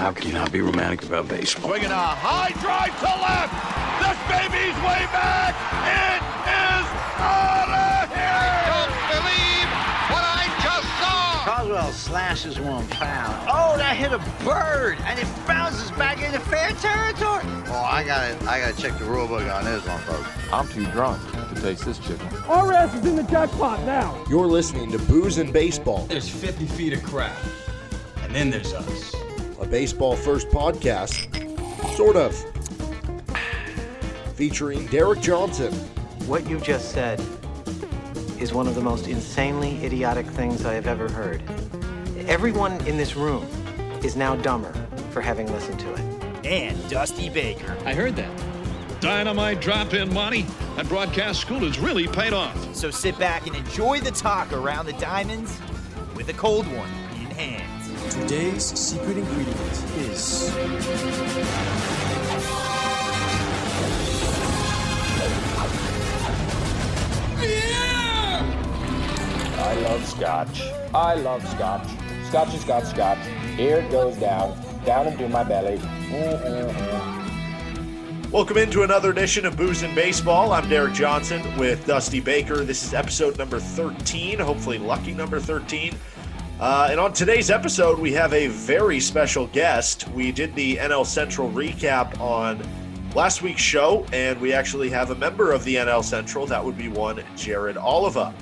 How can you not be romantic about baseball? Swinging a high drive to left. This baby's way back. It is out of here. I Don't believe what I just saw. Coswell slashes one foul. Oh, that hit a bird, and it bounces back into fair territory. Oh, I gotta, I gotta check the rule book on this one, folks. I'm too drunk to taste this chicken. Our ass is in the jackpot now. You're listening to Booze and Baseball, There's 50 feet of crap. And then there's us. A baseball first podcast, sort of, featuring Derek Johnson, What you just said is one of the most insanely idiotic things I have ever heard. Everyone in this room is now dumber for having listened to it. and Dusty Baker. I heard that. Dynamite drop in money. That broadcast school has really paid off. So sit back and enjoy the talk around the diamonds with a cold one in hand. Today's secret ingredient is I love scotch. I love scotch. Scotch is got scotch. Here it goes down, down into my belly. Mm-mm-mm. Welcome into another edition of Booze and Baseball. I'm Derek Johnson with Dusty Baker. This is episode number 13, hopefully lucky number 13. Uh, and on today's episode, we have a very special guest. We did the NL Central recap on last week's show, and we actually have a member of the NL Central. That would be one Jared Oliva.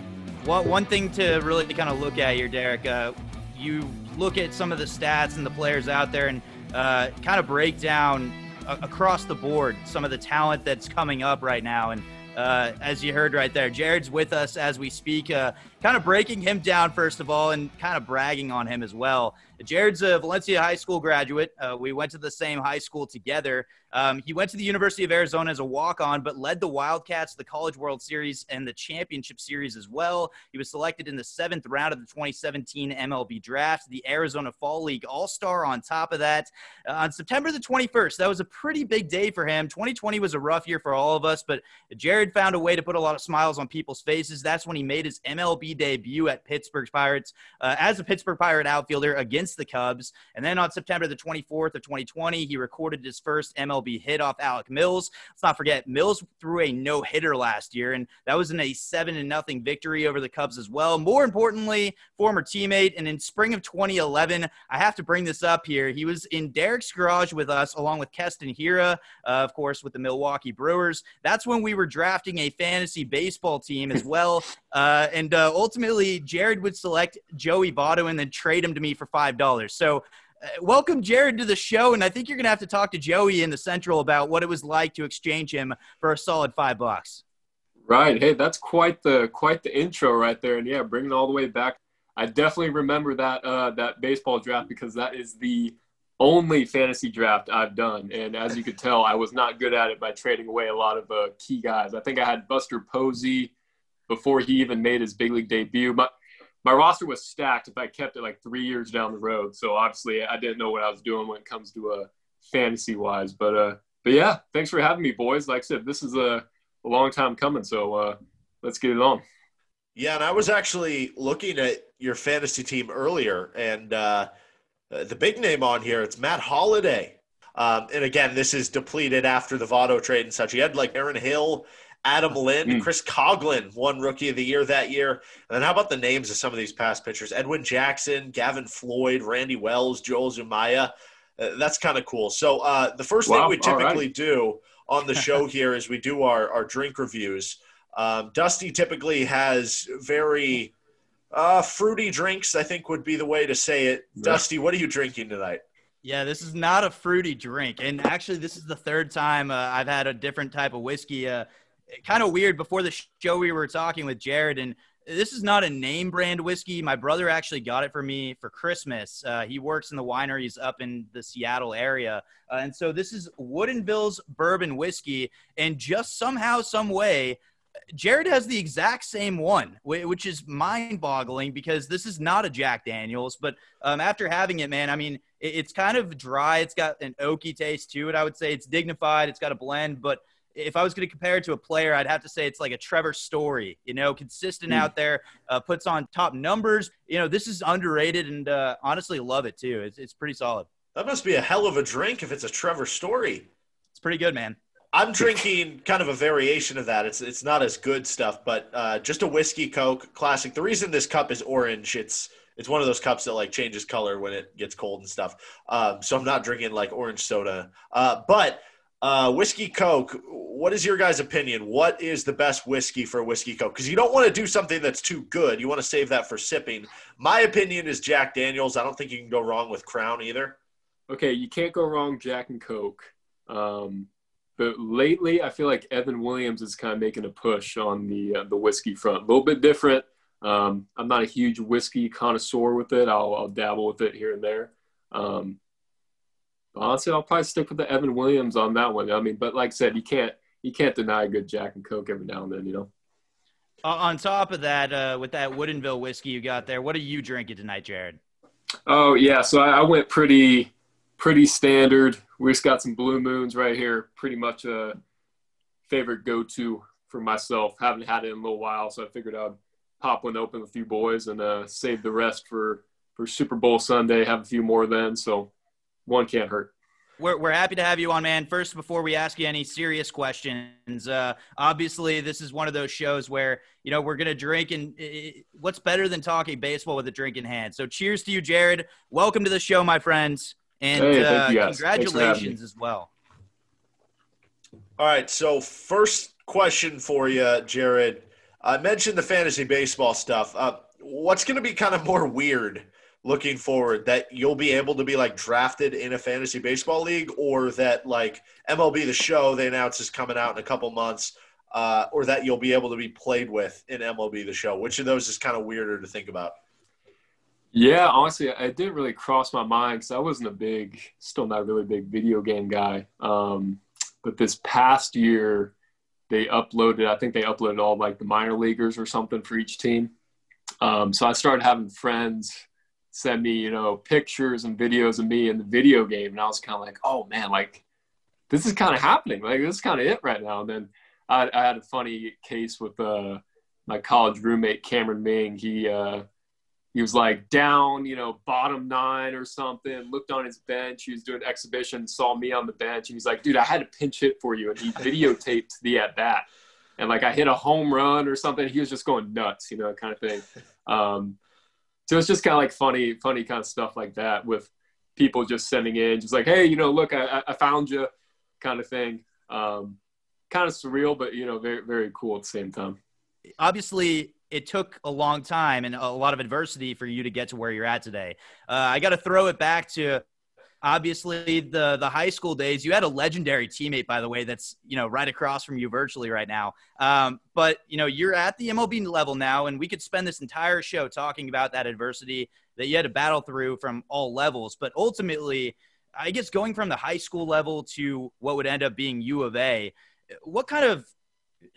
Well, one thing to really kind of look at here, Derek, uh, you look at some of the stats and the players out there and uh, kind of break down across the board some of the talent that's coming up right now. And uh, as you heard right there, Jared's with us as we speak, uh, kind of breaking him down, first of all, and kind of bragging on him as well. Jared's a Valencia High School graduate. Uh, we went to the same high school together. Um, he went to the University of Arizona as a walk on, but led the Wildcats the College World Series and the Championship Series as well. He was selected in the seventh round of the 2017 MLB draft, the Arizona Fall League All Star on top of that. Uh, on September the 21st, that was a pretty big day for him. 2020 was a rough year for all of us, but Jared found a way to put a lot of smiles on people's faces. That's when he made his MLB debut at Pittsburgh Pirates uh, as a Pittsburgh Pirate outfielder against the Cubs. And then on September the 24th of 2020, he recorded his first MLB hit off Alec Mills. Let's not forget, Mills threw a no hitter last year, and that was in a seven and nothing victory over the Cubs as well. More importantly, former teammate. And in spring of 2011, I have to bring this up here. He was in Derek's garage with us, along with Keston Hiura, uh, of course, with the Milwaukee Brewers. That's when we were drafting a fantasy baseball team as well. Uh, and uh, ultimately, Jared would select Joey Votto and then trade him to me for five dollars. So. Uh, welcome Jared to the show, and I think you're gonna have to talk to Joey in the Central about what it was like to exchange him for a solid five bucks. Right. Hey, that's quite the quite the intro right there, and yeah, bringing it all the way back. I definitely remember that uh, that baseball draft because that is the only fantasy draft I've done, and as you could tell, I was not good at it by trading away a lot of uh, key guys. I think I had Buster Posey before he even made his big league debut. My my roster was stacked if I kept it like three years down the road. So obviously, I didn't know what I was doing when it comes to uh, fantasy wise. But uh, but yeah, thanks for having me, boys. Like I said, this is a, a long time coming. So uh, let's get it on. Yeah, and I was actually looking at your fantasy team earlier, and uh, the big name on here it's Matt Holliday. Um, and again, this is depleted after the Votto trade and such. He had like Aaron Hill, Adam Lind, Mm. Chris Coghlan won Rookie of the Year that year. And then how about the names of some of these past pitchers? Edwin Jackson, Gavin Floyd, Randy Wells, Joel Zumaya. Uh, that's kind of cool. So uh, the first Wow, thing we all right. typically do on the show here is we do our, our drink reviews. Um, Dusty typically has very uh, fruity drinks, I think would be the way to say it. Yeah. Dusty, what are you drinking tonight? Yeah, this is not a fruity drink, and actually, this is the third time uh, I've had a different type of whiskey. Uh, kind of weird. Before the show, we were talking with Jared, and this is not a name brand whiskey. My brother actually got it for me for Christmas. Uh, he works in the wineries up in the Seattle area, uh, and so this is Woodinville's bourbon whiskey. And just somehow, some way, Jared has the exact same one, which is mind-boggling because this is not a Jack Daniels. But um, after having it, man, I mean, it's kind of dry. It's got an oaky taste to it. I would say it's dignified. It's got a blend, but if I was going to compare it to a player, I'd have to say it's like a Trevor Story. You know, consistent Hmm. out there, uh, puts on top numbers. You know, this is underrated, and uh, honestly, love it too. It's it's pretty solid. That must be a hell of a drink if it's a Trevor story. It's pretty good, man. I'm drinking kind of a variation of that. It's it's not as good stuff, but uh, just a whiskey Coke classic. The reason this cup is orange, it's it's one of those cups that like changes color when it gets cold and stuff. Um, so I'm not drinking like orange soda. Uh, but uh, whiskey Coke. What is your guys' opinion? What is the best whiskey for whiskey Coke? Because you don't want to do something that's too good. You want to save that for sipping. My opinion is Jack Daniels. I don't think you can go wrong with Crown either. Okay, you can't go wrong Jack and Coke. Um, but lately, I feel like Evan Williams is kind of making a push on the uh, the whiskey front. A little bit different. Um, I'm not a huge whiskey connoisseur with it. I'll, I'll dabble with it here and there. Um, honestly, I'll probably stick with the Evan Williams on that one. I mean, but like I said, you can't you can't deny a good Jack and Coke every now and then, you know. Uh, on top of that, uh, with that Woodinville whiskey you got there, what are you drinking tonight, Jared? Oh yeah, so I, I went pretty pretty standard. We just got some Blue Moons right here. Pretty much a favorite go-to for myself. Haven't had it in a little while, so I figured I'd pop one open with a few boys and uh, save the rest for for Super Bowl Sunday. Have a few more then, so one can't hurt. We're, we're happy to have you on, man. First, before we ask you any serious questions, uh, obviously this is one of those shows where you know we're gonna drink, and it, what's better than talking baseball with a drink in hand? So, cheers to you, Jared. Welcome to the show, my friends, and Hey, uh, thank you guys. Thanks for having congratulations as well. All right. So, first question for you, Jared. I mentioned the fantasy baseball stuff. Uh, what's going to be kind of more weird looking forward that you'll be able to be like drafted in a fantasy baseball league, or that like MLB the Show they announce is coming out in a couple months, uh, or that you'll be able to be played with in MLB the Show? Which of those is kind of weirder to think about? Yeah, honestly, it didn't really cross my mind because I wasn't a big, still not a really big video game guy. Um, but this past year, they uploaded, I think they uploaded all like the minor leaguers or something for each team. Um, so I started having friends send me, you know, pictures and videos of me in the video game. And I was kind of like, oh man, like this is kind of happening. Like this is kind of it right now. And then I, I had a funny case with uh, my college roommate, Cameron Ming. He, uh, he was like down, you know, bottom nine or something, looked on his bench. He was doing exhibition, saw me on the bench, and he's like, dude, I had to pinch hit for you. And he videotaped the at bat. And like I hit a home run or something. He was just going nuts, you know, kind of thing. Um, so it's just kind of like funny, funny kind of stuff like that with people just sending in, just like, hey, you know, look, I, I found you kind of thing. Um, kind of surreal, but, you know, very, very cool at the same time. obviously it took a long time and a lot of adversity for you to get to where you're at today. Uh, I got to throw it back to obviously the the high school days. You had a legendary teammate, by the way, that's you know right across from you virtually right now. Um, but you know you're at the MLB level now, and we could spend this entire show talking about that adversity that you had to battle through from all levels. But ultimately, I guess going from the high school level to what would end up being U of A, what kind of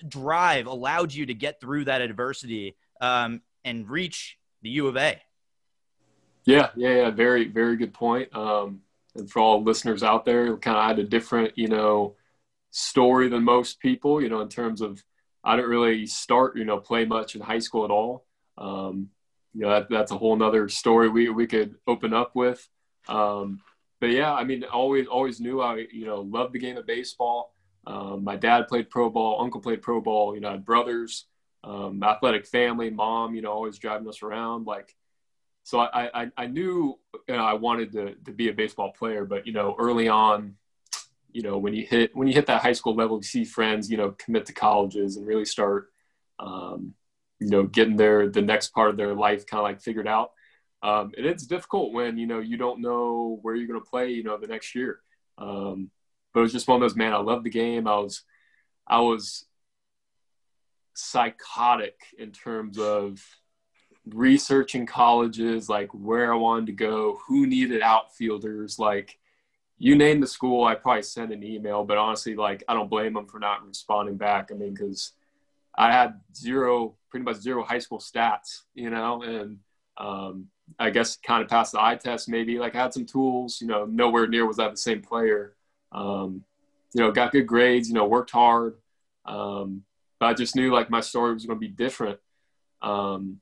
drive allowed you to get through that adversity um, and reach the U of A? Yeah, yeah, yeah. Very, very good point. Um, and for all listeners out there, kind of had a different, you know, story than most people, you know, in terms of I didn't really start, you know, play much in high school at all. Um, you know, that, that's a whole nother story we, we could open up with. Um, but yeah, I mean, always, always knew I, you know, loved the game of baseball. Um, my dad played pro ball, uncle played pro ball, you know, I had brothers, um, athletic family, mom, you know, always driving us around. Like, so I, I, I knew you know, I wanted to, to be a baseball player, but, you know, early on, you know, when you hit, when you hit that high school level, you see friends, you know, commit to colleges and really start, um, you know, getting their, the next part of their life kind of like figured out. Um, and it's difficult when, you know, you don't know where you're going to play, you know, the next year. Um, but it was just one of those, man, I love the game. I was, I was psychotic in terms of researching colleges, like where I wanted to go, who needed outfielders, like you name the school, I probably sent an email, but honestly, like I don't blame them for not responding back. I mean, because I had zero, pretty much zero high school stats, you know, and um, I guess kind of passed the eye test maybe. Like I had some tools, you know, nowhere near was I the same player. Um, you know, got good grades, you know, worked hard. Um, but I just knew like my story was going to be different. Um,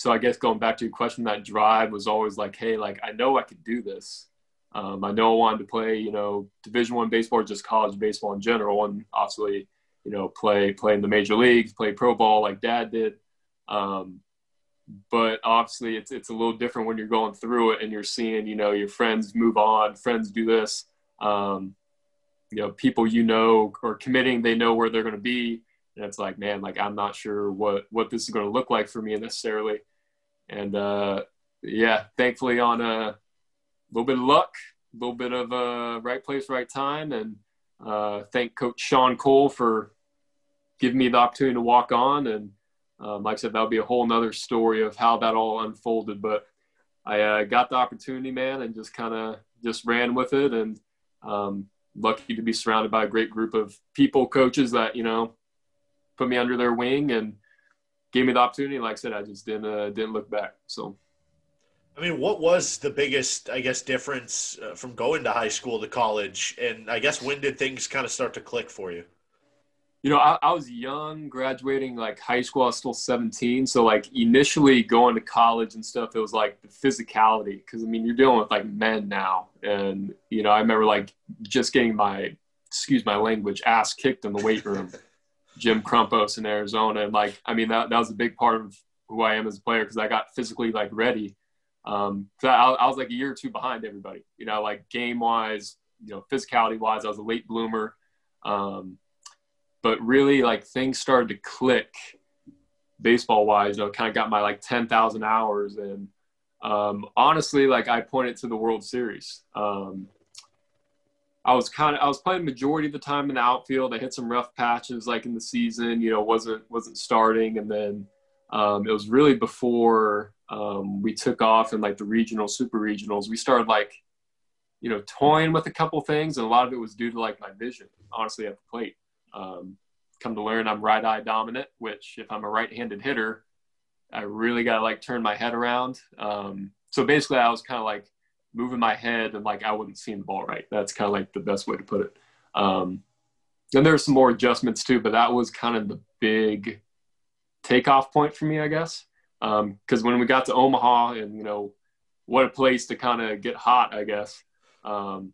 so I guess going back to your question, that drive was always like, hey, like I know I could do this. Um, I know I wanted to play, you know, Division One baseball or just college baseball in general, and obviously, you know, play play in the major leagues, play pro ball like Dad did. Um, but obviously, it's it's a little different when you're going through it and you're seeing, you know, your friends move on, friends do this. Um, you know, people you know are committing, they know where they're going to be, and it's like, man, like I'm not sure what what this is going to look like for me necessarily. And uh, yeah, thankfully on a little bit of luck, a little bit of uh, right place, right time, and uh, thank Coach Sean Cole for giving me the opportunity to walk on. And um, like I said, that'll be a whole nother story of how that all unfolded. But I uh, got the opportunity, man, and just kind of just ran with it. And um, lucky to be surrounded by a great group of people, coaches that you know put me under their wing and gave me the opportunity. Like I said, I just didn't uh, didn't look back. So. I mean, what was the biggest, I guess, difference uh, from going to high school to college? And I guess when did things kind of start to click for you? You know, I, I, was young, graduating like high school. I was still 17. So, like, initially going to college and stuff, it was like the physicality. Cause I mean, you're dealing with like men now. And, you know, I remember like just getting my, excuse my language, ass kicked in the weight room. Jim Crumpos in Arizona. And like, I mean, that, that was a big part of who I am as a player because I got physically like ready. Um, so I, I, was like a year or two behind everybody, you know, like game wise, you know, physicality wise, I was a late bloomer. Um, but really like things started to click baseball wise, you know, kind of got my like 10,000 hours. And um, honestly, like I pointed to the World Series. Um, I was kind of I was playing majority of the time in the outfield. I hit some rough patches like in the season, you know, wasn't wasn't starting, and then um, it was really before um, we took off in like the regional, super regionals. We started like, you know, toying with a couple things, and a lot of it was due to like my vision, honestly, at the plate. Um, come to learn, I'm right eye dominant, which if I'm a right-handed hitter, I really got to like turn my head around. Um, so basically, I was kind of like moving my head and like I wasn't seeing the ball right. That's kind of like the best way to put it. Um, and there's some more adjustments too, but that was kind of the big takeoff point for me, I guess. Because um, when we got to Omaha, and you know, what a place to kind of get hot, I guess. Um,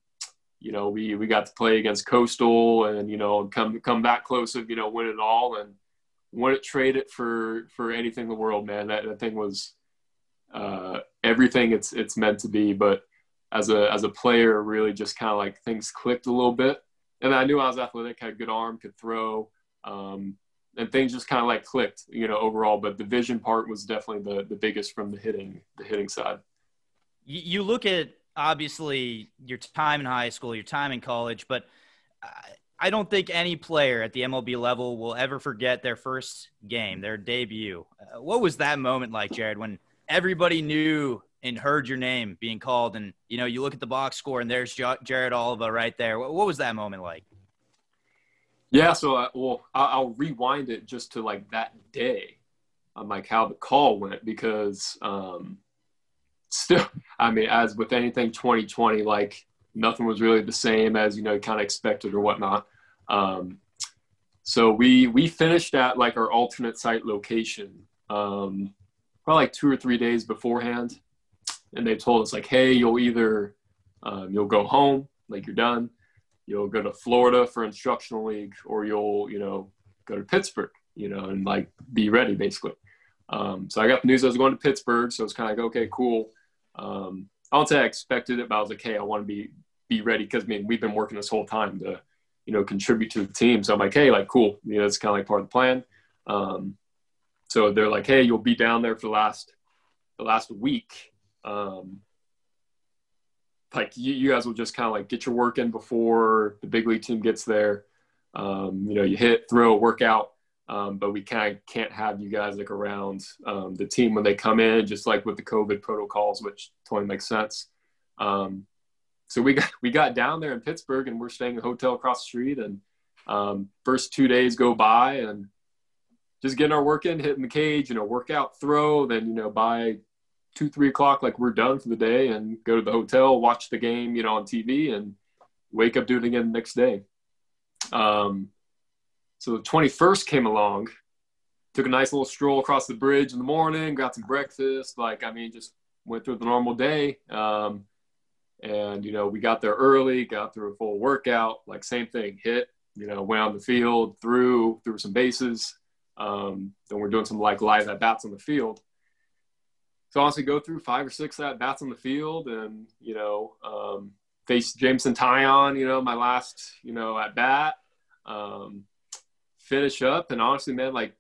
you know, we we got to play against Coastal, and you know, come come back close of you know win it all, and wouldn't trade it for for anything in the world, man. That, that thing was uh, everything it's it's meant to be. But as a as a player, really just kind of like things clicked a little bit, and I knew I was athletic, had a good arm, could throw, um, and things just kind of like clicked, you know, overall. But the vision part was definitely the the biggest from the hitting the hitting side. You look at obviously your time in high school, your time in college, but I don't think any player at the MLB level will ever forget their first game, their debut. Uh, what was that moment like, Jared, when everybody knew and heard your name being called, and you know you look at the box score and there's Jared Oliva right there. What, was that moment like? Yeah, so uh, well, I'll, rewind it just to like that day, on like how the call went because um, still, I mean, as with anything 2020, like nothing was really the same as you know kind of expected or whatnot. Um, so we we finished at like our alternate site location um, probably like two or three days beforehand, and they told us like, hey, you'll either um, you'll go home, like you're done, you'll go to Florida for instructional league, or you'll you know go to Pittsburgh, you know, and like be ready basically. Um, so I got the news I was going to Pittsburgh, so it's kind of like okay, cool. Um, I don't say I expected it, but I was like, hey, I want to be be ready because I mean we've been working this whole time to you know contribute to the team. So I'm like, hey, like cool, you know, it's kind of like part of the plan. Um, so they're like, hey, you'll be down there for the last the last week. Um, like you, you guys will just kind of like get your work in before the big league team gets there. Um, you know, you hit, throw, a workout, um, but we kind of can't have you guys like around um, the team when they come in, just like with the COVID protocols, which totally makes sense. Um, so we got we got down there in Pittsburgh, and we're staying in a hotel across the street. And um, first two days go by, and just getting our work in, hitting the cage, you know, workout, throw. Then you know by two three o'clock, like we're done for the day, and go to the hotel, watch the game, you know, on TV, and wake up, do it again the next day. Um, so the 21st came along, took a nice little stroll across the bridge in the morning, got some breakfast. Like, I mean, just went through the normal day. Um, And, you know, we got there early, got through a full workout, like same thing, hit, you know, went on the field, threw, threw some bases. Um, then we're doing some like live at bats on the field. So honestly, go through five or six at bats on the field and, you know, um, face Jameson Taillon, you know, my last, you know, at bat. Um, finish up and honestly, man, like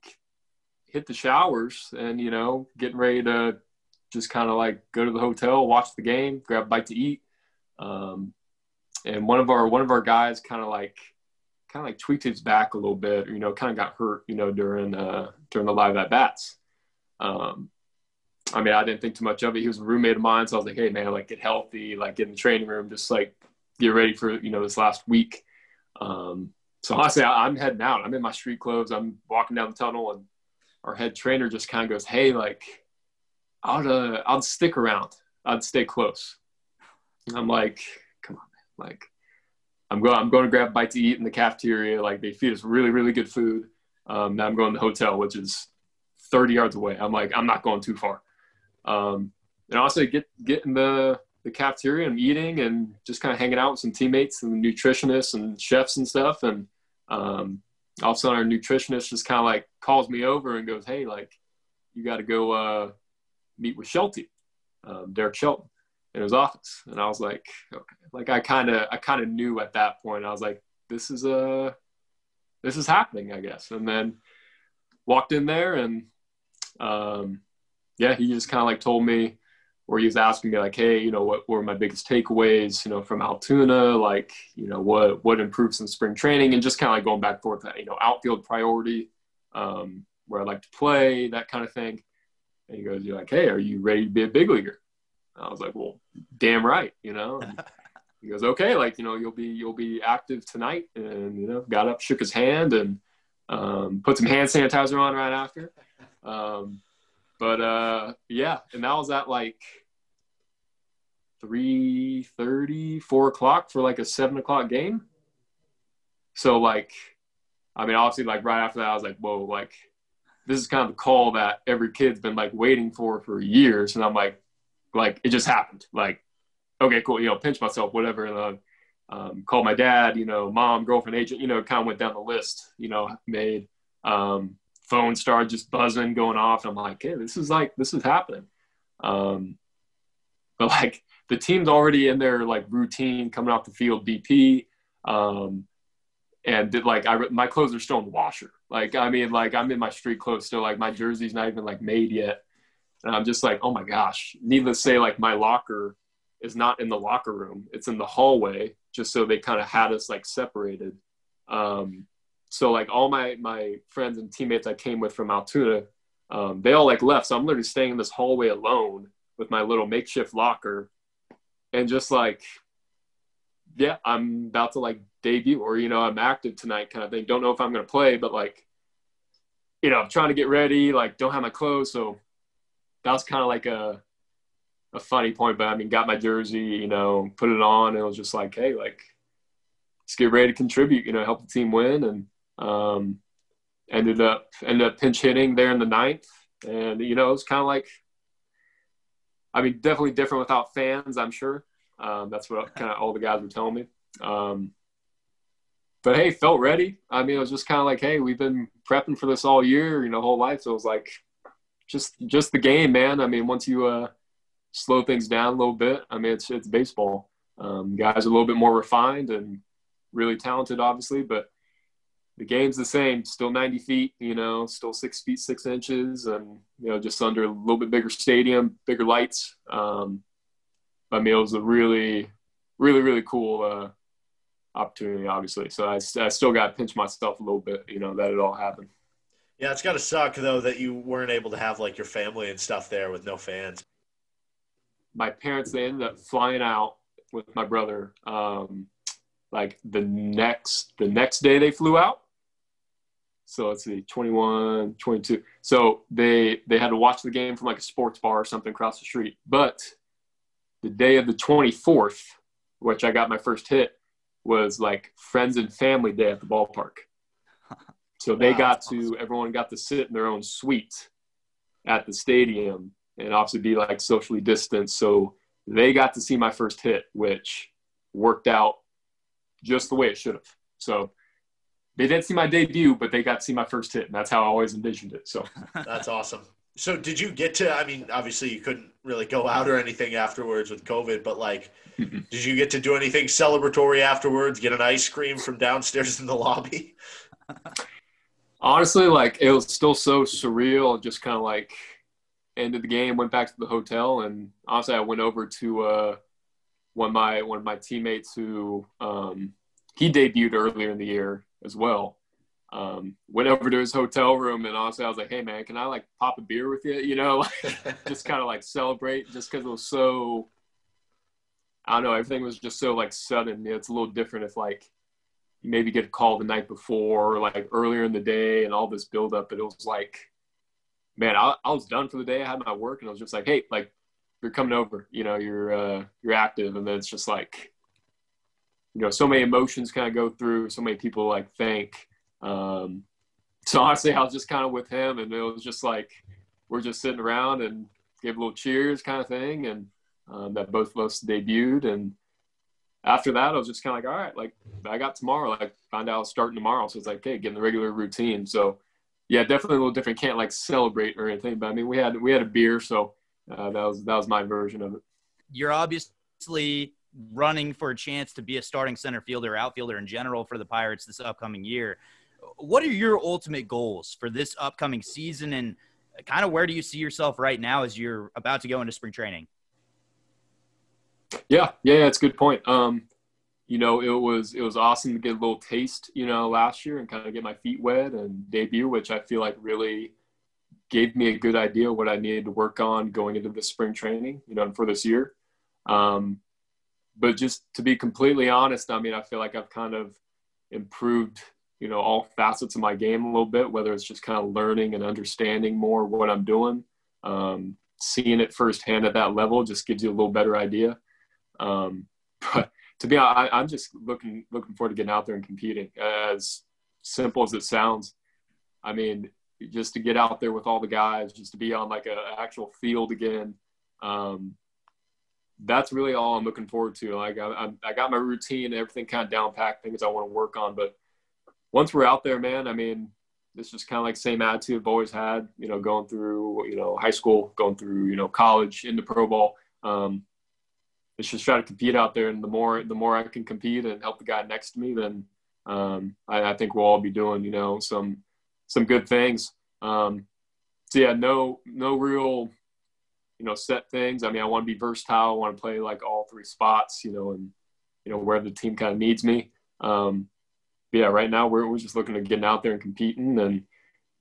hit the showers and, you know, getting ready to just kind of like go to the hotel, watch the game, grab a bite to eat. Um, and one of our one of our guys kind of like kind of like tweaked his back a little bit, you know, kind of got hurt, you know, during uh, during the live at bats. Um, I mean, I didn't think too much of it. He was a roommate of mine, so I was like, hey man, like get healthy, like get in the training room, just like get ready for you know this last week. Um, so honestly, I, I'm heading out. I'm in my street clothes. I'm walking down the tunnel, and our head trainer just kind of goes, hey, like I'd uh, I'd stick around. I'd stay close. And I'm like, come on, man. Like, I'm going. I'm going to grab a bite to eat in the cafeteria. Like, they feed us really, really good food. Um, now I'm going to the hotel, which is 30 yards away. I'm like, I'm not going too far. Um, and also get get in the the cafeteria and eating and just kind of hanging out with some teammates and nutritionists and chefs and stuff. And um, all of a sudden, our nutritionist just kind of like calls me over and goes, "Hey, like, you got to go uh, meet with Shelty, um, Derek Shelton." In his office. And i was like okay. Like i kind of i kind of knew at that point i was like this is a this is happening i guess. And then walked in there and um yeah he just kind of like told me or he was asking me like hey you know what were my biggest takeaways you know from altoona? Like you know what what improves in spring training? And just kind of like going back and forth that you know outfield priority um where i like to play that kind of thing. And he goes you're like hey are you ready to be a big leaguer I was like, well, damn right, you know. And he goes, okay, like you know, you'll be you'll be active tonight, and you know, got up, shook his hand, and um, put some hand sanitizer on right after. Um, but uh, yeah, and that was at like 3 30, 4 o'clock for like a seven o'clock game. So like, I mean, obviously, like right after that, I was like, whoa, like this is kind of the call that every kid's been like waiting for for years, and I'm like, like it just happened. Like, okay, cool. You know, pinch myself, whatever. And, uh, um, called my dad, you know, mom, girlfriend, agent, you know, kind of went down the list, you know, made, um, phone started just buzzing, going off. And I'm like, hey, this is like, this is happening. Um, but like the team's already in their like routine coming off the field BP. Um, and did, like I, my clothes are still in the washer. Like, I mean, like I'm in my street clothes still, like my jersey's not even like made yet. And I'm just like, oh my gosh. Needless to say, like my locker is not in the locker room; it's in the hallway. Just so they kind of had us like separated. Um, so like all my my friends and teammates I came with from Altoona, um, they all like left. So I'm literally staying in this hallway alone with my little makeshift locker, and just like, yeah, I'm about to like debut or you know I'm active tonight kind of thing. Don't know if I'm gonna play, but like, you know, I'm trying to get ready. Like, don't have my clothes, so that was kind of like a a funny point. But I mean, got my jersey, you know, put it on, and it was just like, hey, like let's get ready to contribute, you know, help the team win, and um, ended up ended up pinch hitting there in the ninth, and you know, it was kind of like, I mean, definitely different without fans, I'm sure. Um, that's what kind of all the guys were telling me. Um, but hey, felt ready. I mean, it was just kind of like, hey, we've been prepping for this all year, you know, whole life. So it was like, just just the game, man. I mean, once you uh, slow things down a little bit, I mean, it's it's baseball. Um, guys are a little bit more refined and really talented, obviously, but the game's the same. Still 90 feet, you know, still six feet six inches, and you know, just under a little bit bigger stadium, bigger lights. Um, I mean, it was a really, really, really cool uh, opportunity, obviously. So I, I still got to pinch myself a little bit, you know, that it all happened. Yeah, it's got to suck though that you weren't able to have like your family and stuff there with no fans. My parents they ended up flying out with my brother. Um, like the next the next day they flew out. So let's see, 21, 22. So they they had to watch the game from like a sports bar or something across the street. But the day of the 24th, which I got my first hit, was like friends and family day at the ballpark. So they wow, got to everyone got to sit in their own suite at the stadium and obviously be like socially distanced. So they got to see my first hit, which worked out just the way it should have. So they didn't see my debut, but they got to see my first hit, and that's how I always envisioned it. So that's awesome. So did you get to? I mean, obviously you couldn't really go out or anything afterwards with COVID, but like, did you get to do anything celebratory afterwards? Get an ice cream from downstairs in the lobby? Honestly, like it was still so surreal. Just kind of like ended the game, went back to the hotel, and honestly, I went over to uh, one of my one of my teammates who um, he debuted earlier in the year as well um, went over to his hotel room and honestly I was like, hey man, can I like pop a beer with you? You know, just kind of like celebrate just because it was so. I don't know. Everything was just so like sudden. You know, it's a little different if like you maybe get a call the night before or like earlier in the day and all this build up. But it was like, man, I, I was done for the day. I had my work and I was just like, hey, like you're coming over. You know, you're uh, you're active, and then it's just like, you know, so many emotions kind of go through. So many people like thank um, so honestly, I was just kind of with him, and it was just like we're just sitting around and give a little cheers kind of thing, and um, that both of us debuted. And after that, I was just kind of like, all right, like I got tomorrow, like find out starting tomorrow. So it's like, okay, getting the regular routine. So yeah, definitely a little different. Can't like celebrate or anything, but I mean, we had we had a beer, so uh, that was that was my version of it. You're obviously running for a chance to be a starting center fielder, outfielder in general for the Pirates this upcoming year what are your ultimate goals for this upcoming season and kind of where do you see yourself right now as you're about to go into spring training? Yeah, yeah, it's a good point. Um, you know, it was it was awesome to get a little taste, you know, last year and kind of get my feet wet and debut, which I feel like really gave me a good idea what I needed to work on going into the spring training, you know, and for this year. Um, but just to be completely honest, I mean, I feel like I've kind of improved you know all facets of my game a little bit whether it's just kind of learning and understanding more what i'm doing um, seeing it firsthand at that level just gives you a little better idea um, but to be honest I, i'm just looking looking forward to getting out there and competing as simple as it sounds i mean just to get out there with all the guys just to be on like an actual field again um, that's really all i'm looking forward to like I, I got my routine everything kind of down packed things i want to work on but once we're out there, man, I mean, it's just kind of like same attitude I've always had, you know, going through, you know, high school, going through, you know, college, into pro ball. Um, it's just try to compete out there. And the more, the more I can compete and help the guy next to me, then um, I, I, think we'll all be doing, you know, some, some good things. Um, so yeah, no, no real, you know, set things. I mean, I want to be versatile. I want to play like all three spots, you know, and, you know, where the team kind of needs me. Um, yeah, right now we're, we're just looking at getting out there and competing and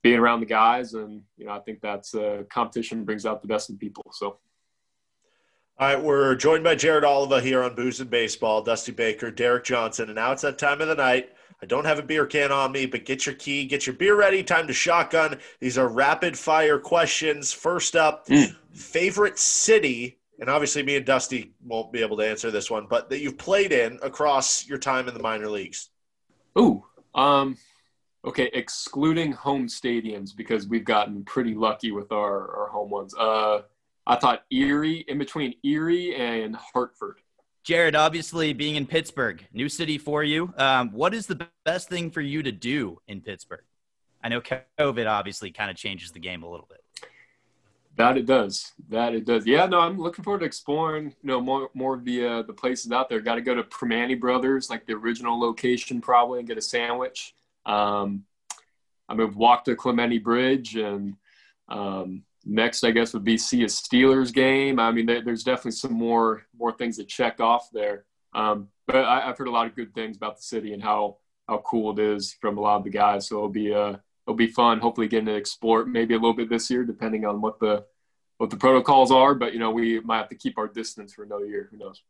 being around the guys. And, you know, I think that's uh, competition brings out the best in people. So. All right, we're joined by Jared Oliva here on Booze and Baseball, Dusty Baker, Derek Johnson, and now it's that time of the night. I don't have a beer can on me, but get your key, get your beer ready. Time to shotgun. These are rapid fire questions. First up, mm. favorite city, and obviously me and Dusty won't be able to answer this one, but that you've played in across your time in the minor leagues. Ooh, um, okay, excluding home stadiums because we've gotten pretty lucky with our, our home ones. Uh, I thought Erie, in between Erie and Hartford. Jared, obviously being in Pittsburgh, new city for you. Um, what is the best thing for you to do in Pittsburgh? I know COVID obviously kind of changes the game a little bit. That it does. That it does. Yeah, no, I'm looking forward to exploring, you know, more more of the uh, the places out there. Got to go to Primanti Brothers, like the original location, probably, and get a sandwich. Um, I'm gonna walk to Clemente Bridge, and um, next, I guess, would be see a Steelers game. I mean, there, there's definitely some more more things to check off there. Um, but I, have heard a lot of good things about the city and how how cool it is from a lot of the guys. So it'll be uh, it'll be fun. Hopefully, getting to explore it maybe a little bit this year, depending on what the what the protocols are. But you know, we might have to keep our distance for another year. Who knows?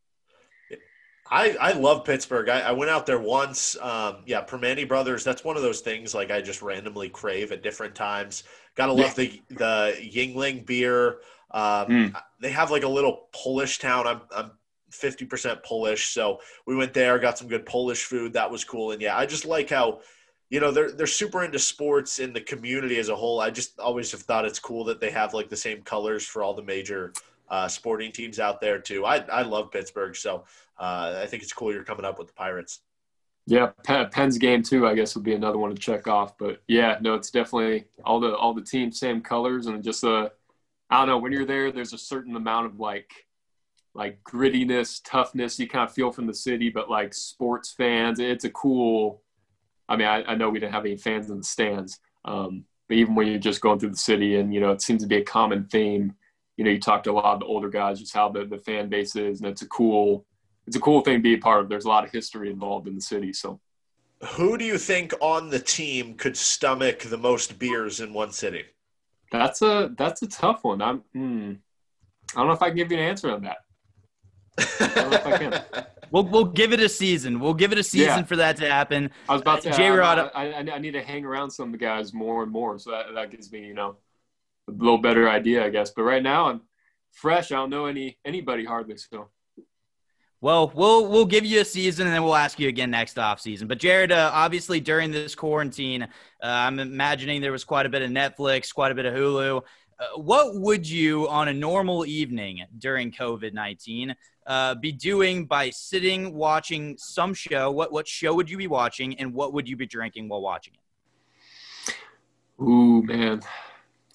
I, I love Pittsburgh. I, I went out there once. Um, yeah, Primanti Brothers. That's one of those things like I just randomly crave at different times. Gotta love the the Yuengling beer. Um, mm. They have like a little Polish town. I'm I'm 50% Polish, so we went there, got some good Polish food. That was cool. And yeah, I just like how you know they're they're super into sports in the community as a whole. I just always have thought it's cool that they have like the same colors for all the major uh, sporting teams out there too. I I love Pittsburgh, so uh, I think it's cool you're coming up with the Pirates. Yeah, Penn's game too. I guess would be another one to check off. But yeah, no, it's definitely all the all the teams same colors and just uh, I don't know when you're there. There's a certain amount of like, like grittiness, toughness you kind of feel from the city. But like sports fans, it's a cool. I mean, I, I know we didn't have any fans in the stands, um, but even when you're just going through the city, and you know, it seems to be a common theme. You know, you talk to a lot of the older guys, just how the, the fan base is, and it's a cool it's a cool thing to be a part of. There's a lot of history involved in the city. So, who do you think on the team could stomach the most beers in one city? That's a that's a tough one. I'm. Hmm, I don't know if I can give you an answer on that. I don't know if I can. We'll, we'll give it a season. We'll give it a season yeah. for that to happen. I was about to say, J-Rod, I, I, I, need to hang around some of the guys more and more. So that, that gives me, you know, a little better idea, I guess. But right now I'm fresh. I don't know any anybody hardly. So well, we'll we'll give you a season, and then we'll ask you again next off season. But Jared, uh, obviously during this quarantine, uh, I'm imagining there was quite a bit of Netflix, quite a bit of Hulu. Uh, what would you, on a normal evening during COVID nineteen, uh, be doing by sitting watching some show? What what show would you be watching, and what would you be drinking while watching it? Ooh, man.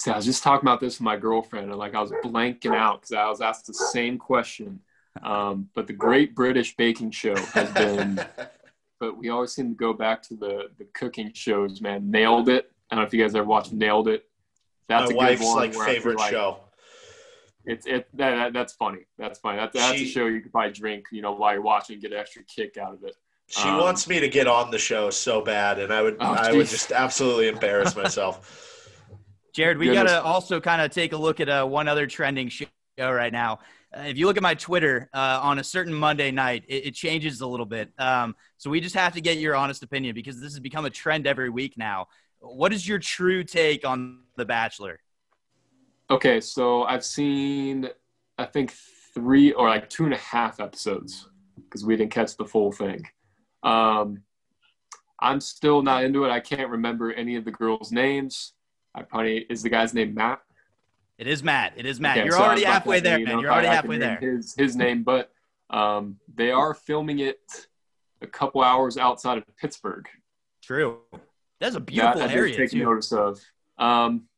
See, I was just talking about this with my girlfriend, and like I was blanking out because I was asked the same question um, but the Great British Baking Show has been. but we always seem to go back to the the cooking shows. Man, Nailed It. I don't know if you guys ever watched Nailed It. That's My a wife's good one like favorite like, show. It's it that, that, that's funny. That's funny. That's, that's she, a show you could probably drink, you know, while you're watching, get an extra kick out of it. She um, wants me to get on the show so bad, and I would oh, I would just absolutely embarrass myself. Jared, we got to also kind of take a look at uh, one other trending show right now. Uh, if you look at my Twitter uh, on a certain Monday night, it, it changes a little bit. Um, so we just have to get your honest opinion because this has become a trend every week now. What is your true take on The Bachelor? Okay, so I've seen, I think, three or like two and a half episodes because we didn't catch the full thing. Um, I'm still not into it. I can't remember any of the girls' names. I probably is the guy's name Matt. It is Matt. It is Matt. Okay, You're so already halfway there, man. You're already halfway there. His his name, but um, they are filming it a couple hours outside of Pittsburgh. True. That's a beautiful that area. Take too. notice of. Um,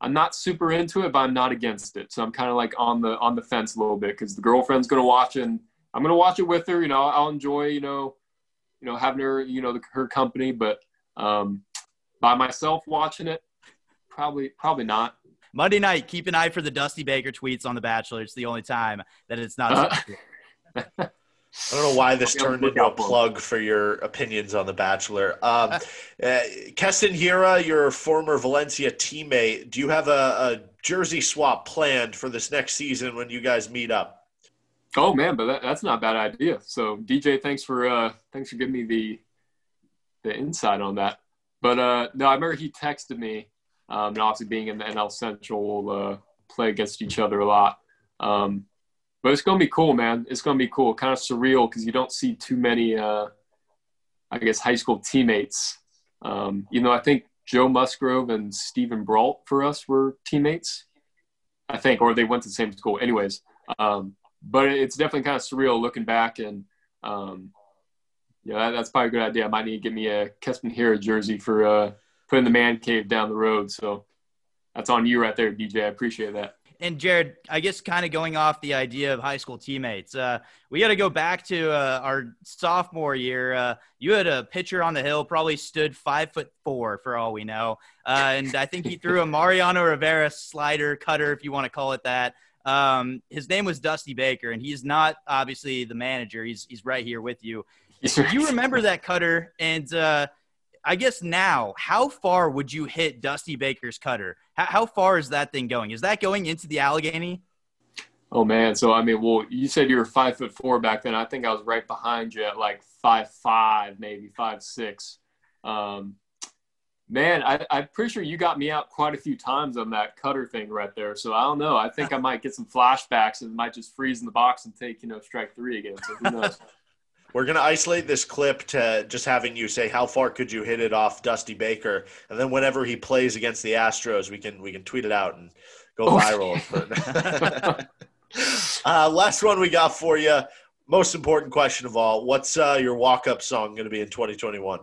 I'm not super into it, but I'm not against it. So I'm kind of like on the on the fence a little bit because the girlfriend's gonna watch it. And I'm gonna watch it with her. You know, I'll enjoy you know, you know having her you know the, her company, but um, by myself watching it, probably probably not. Monday night, keep an eye for the Dusty Baker tweets on The Bachelor. It's the only time that it's not. Uh, I don't know why this turned into a plug for your opinions on The Bachelor. Um, uh, Keston Hiura, your former Valencia teammate, do you have a, a, jersey swap planned for this next season when you guys meet up? Oh man, but that, that's not a bad idea. So DJ, thanks for uh, thanks for giving me the the insight on that. But uh, no, I remember he texted me um, and obviously being in the NL Central, we'll uh, play against each other a lot. Um, but it's to be cool, man. It's to be cool. Kind of surreal because you don't see too many, uh, I guess, high school teammates. Um, you know, I think Joe Musgrove and Steven Brault for us were teammates, I think, or they went to the same school. Anyways, um, but it's definitely kind of surreal looking back and. Um, yeah, that's probably a good idea. I might need to get me a Keston Hiura jersey for uh, putting the man cave down the road. So that's on you right there, DJ. I appreciate that. And Jared, I guess kind of going off the idea of high school teammates, uh, we got to go back to uh, our sophomore year. Uh, you had a pitcher on the hill, probably stood five foot four for all we know, uh, and I think he threw a Mariano Rivera slider cutter, if you want to call it that. Um, his name was Dusty Baker, and he's not obviously the manager. He's he's right here with you. You remember that cutter? And uh, I guess now, how far would you hit Dusty Baker's cutter? How, how far is that thing going? Is that going into the Allegheny? Oh man, so I mean, well, you said you were five foot four back then. I think I was right behind you at like five five, maybe five six. Um, man, I, I'm pretty sure you got me out quite a few times on that cutter thing right there. So I don't know. I think I might get some flashbacks and might just freeze in the box and take you know strike three again. So who knows? We're going to isolate this clip to just having you say how far could you hit it off Dusty Baker, and then whenever he plays against the Astros, we can we can tweet it out and go viral. uh, last one we got for you. Most important question of all: What's uh, your walk-up song going to be in 2021?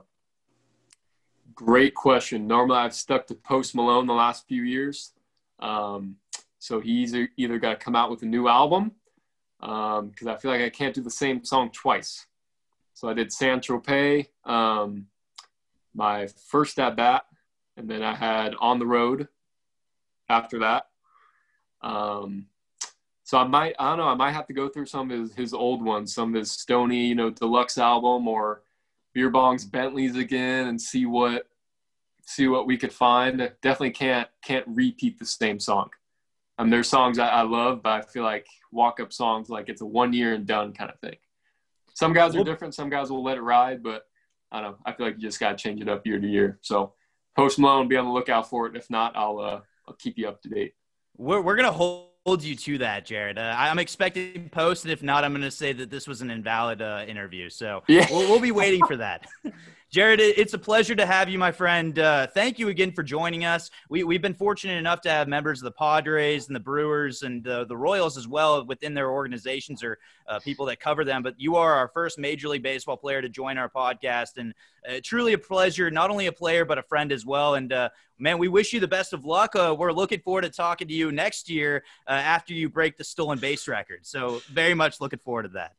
Great question. Normally, I've stuck to Post Malone the last few years. Um, so he's either got to come out with a new album because um, I feel like I can't do the same song twice. So I did San Tropez, um, my first at bat, and then I had On the Road after that. Um, so I might, I don't know, I might have to go through some of his, his old ones, some of his Stony, you know, deluxe album or beer bongs bentleys again and see what see what we could find. Definitely can't can't repeat the same song. Um, there's songs I, I, love but i feel like walk up songs like it's a one year and done kind of thing some guys are different some guys will let it ride but i don't know i feel like you just got to change it up year to year so post malone be on the lookout for it if not i'll uh, i'll keep you up to date we're, we're gonna hold hold you to that, Jared. Uh, I'm expecting post, and if not, I'm going to say that this was an invalid uh, interview. So yeah. we'll, we'll be waiting for that. Jared, it's a pleasure to have you, my friend. Uh, thank you again for joining us. We, we've been fortunate enough to have members of the Padres and the Brewers and uh, the Royals as well within their organizations or uh, people that cover them. But you are our first Major League Baseball player to join our podcast, and uh, truly a pleasure. Not only a player, but a friend as well. And uh, man, we wish you the best of luck. Uh, we're looking forward to talking to you next year after you break the stolen base record. So very much looking forward to that.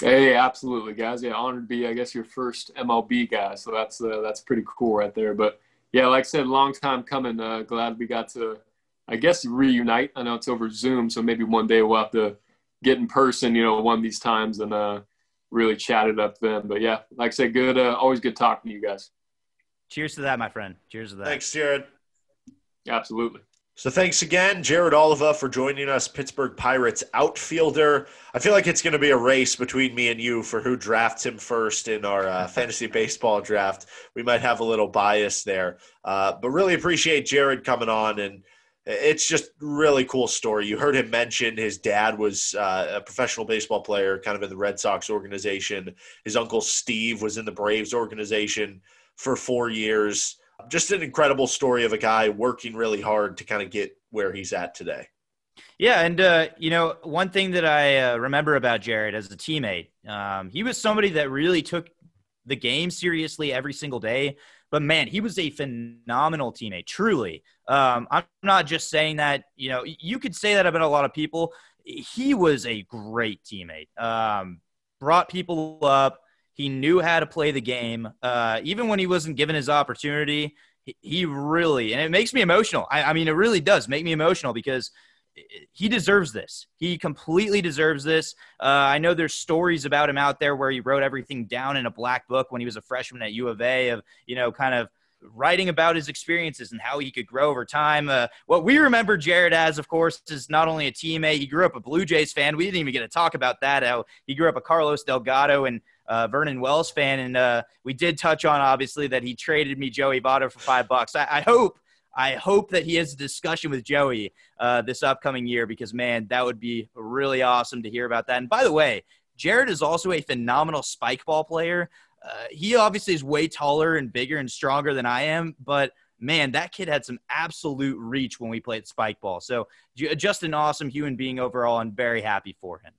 Hey, absolutely, guys. Yeah, honored to be, I guess, your first MLB guy. So that's uh, that's pretty cool right there. But yeah, like I said, long time coming. Uh, glad we got to, I guess, reunite. I know it's over Zoom, so maybe one day we'll have to get in person. You know, one of these times and uh, really chat it up then. But yeah, like I said, good. Uh, always good talking to you guys. Cheers to that, my friend. Cheers to that. Thanks, Jared. Absolutely. So thanks again, Jared Oliva, for joining us, Pittsburgh Pirates outfielder. I feel like it's going to be a race between me and you for who drafts him first in our uh, fantasy baseball draft. We might have a little bias there, uh, but really appreciate Jared coming on, and it's just really cool story. You heard him mention his dad was uh, a professional baseball player, kind of in the Red Sox organization. His uncle Steve was in the Braves organization for four years just an incredible story of a guy working really hard to kind of get where he's at today. Yeah, and uh, you know, one thing that I uh, remember about Jared as a teammate, um, he was somebody that really took the game seriously every single day. But man, he was a phenomenal teammate. Truly, um, I'm not just saying that. You know, you could say that about a lot of people. He was a great teammate. Um, brought people up he knew how to play the game. Uh, even when he wasn't given his opportunity, he, he really, and it makes me emotional. I, I mean, it really does make me emotional because he deserves this. He completely deserves this. Uh, I know there's stories about him out there where he wrote everything down in a black book when he was a freshman at U of A of, you know, kind of writing about his experiences and how he could grow over time. Uh, what we remember Jared as, of course, is not only a teammate, he grew up a Blue Jays fan. We didn't even get to talk about that. How he grew up a Carlos Delgado and uh, Vernon Wells fan. And uh, we did touch on, obviously, that he traded me Joey Votto for five bucks. I, I hope. I hope that he has a discussion with Joey uh, this upcoming year because, man, that would be really awesome to hear about that. And by the way, Jared is also a phenomenal spike ball player. Uh, he obviously is way taller and bigger and stronger than I am, but man, that kid had some absolute reach when we played spike ball. So just an awesome human being overall and very happy for him.